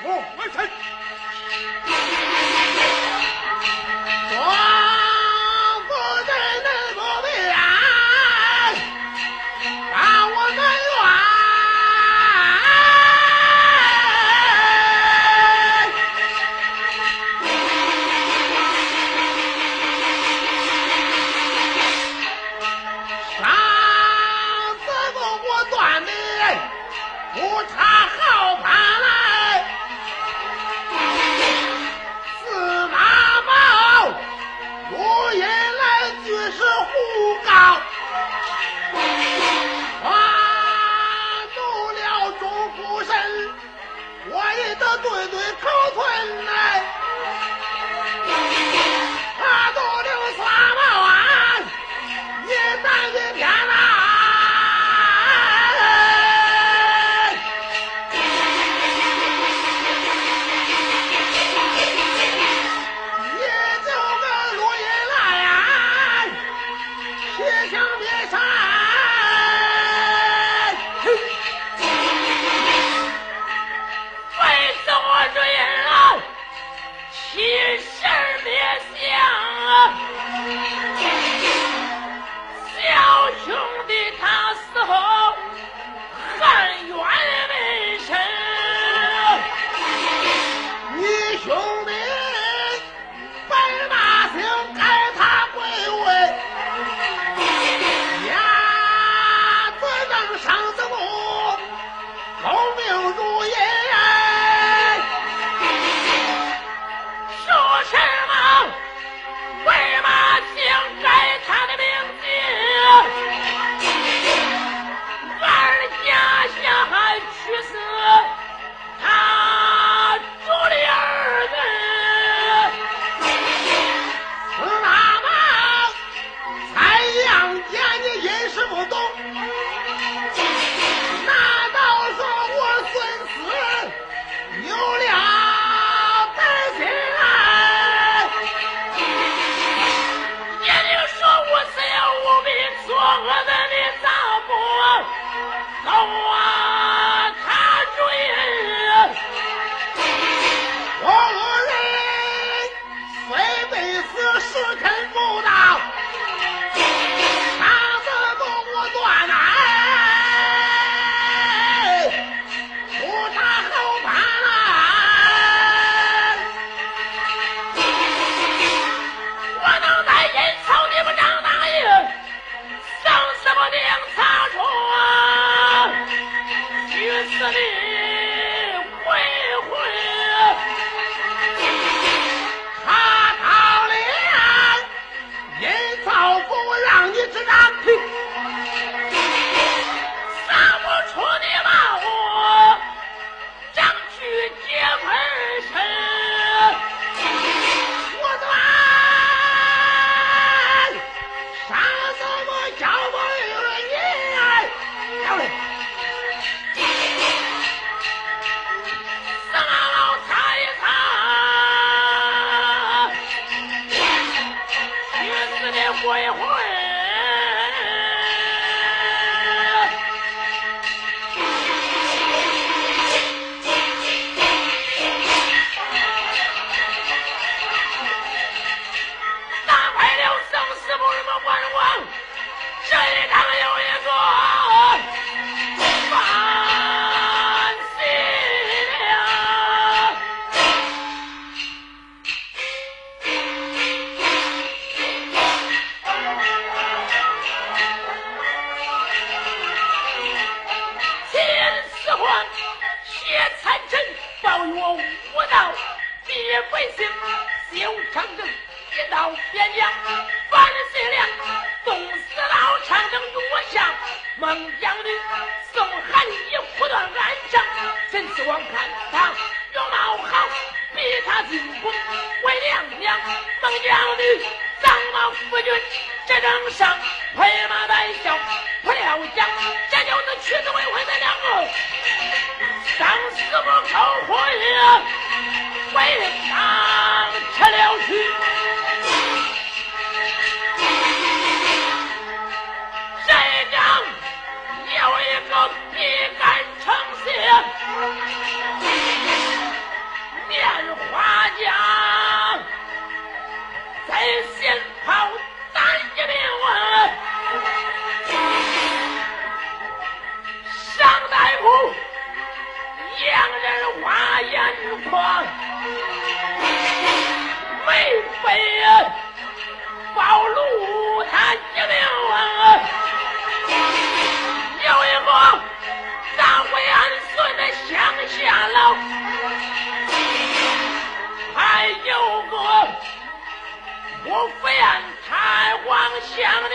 我爱谁 vergonha é ruim. 边将法力最强，冻死老长等与我相；孟姜女送寒衣，哭断肝肠。陈世王看他容貌好，逼他进宫为娘娘。孟姜女长到夫君，这张上拍马带笑，破了讲，这就是屈子未婚的两个，生死不后悔，被杀吃了去。洋人花眼眶，没被暴露他一命。有一个张为安孙的乡下佬，还有个我非安太皇乡的。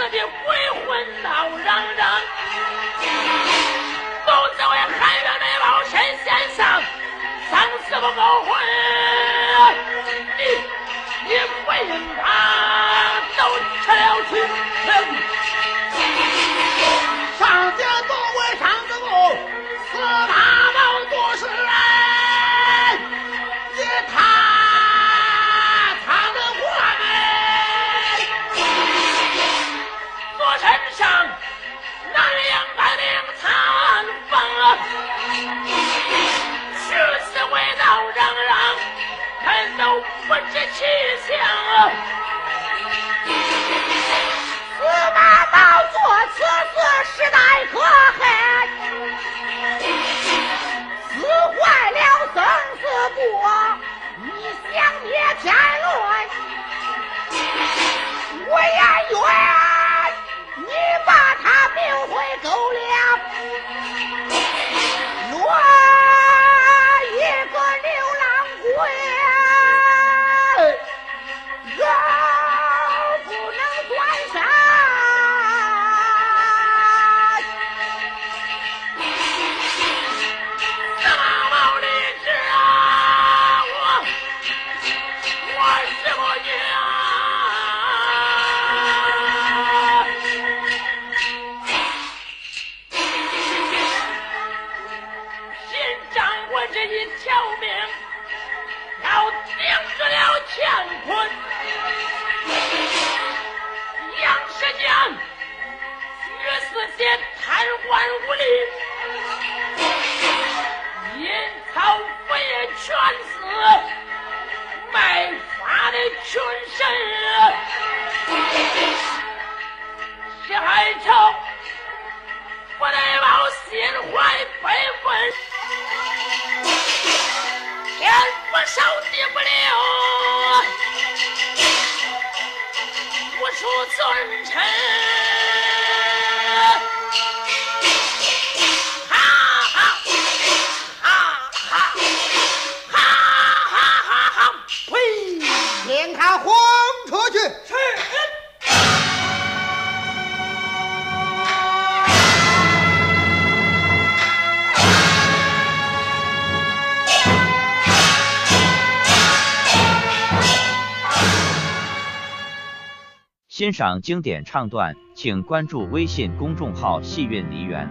死的鬼魂闹嚷嚷，都是为汉元那老神仙上上死不勾魂，你你位人他都吃了去，上家都为啥？其详，司马刀做条命，要顶住了乾坤。杨世江、于四仙贪官污吏，阴曹不也全是，卖法的群神。我手提不了我说尊臣。欣赏经典唱段，请关注微信公众号“戏韵梨园”。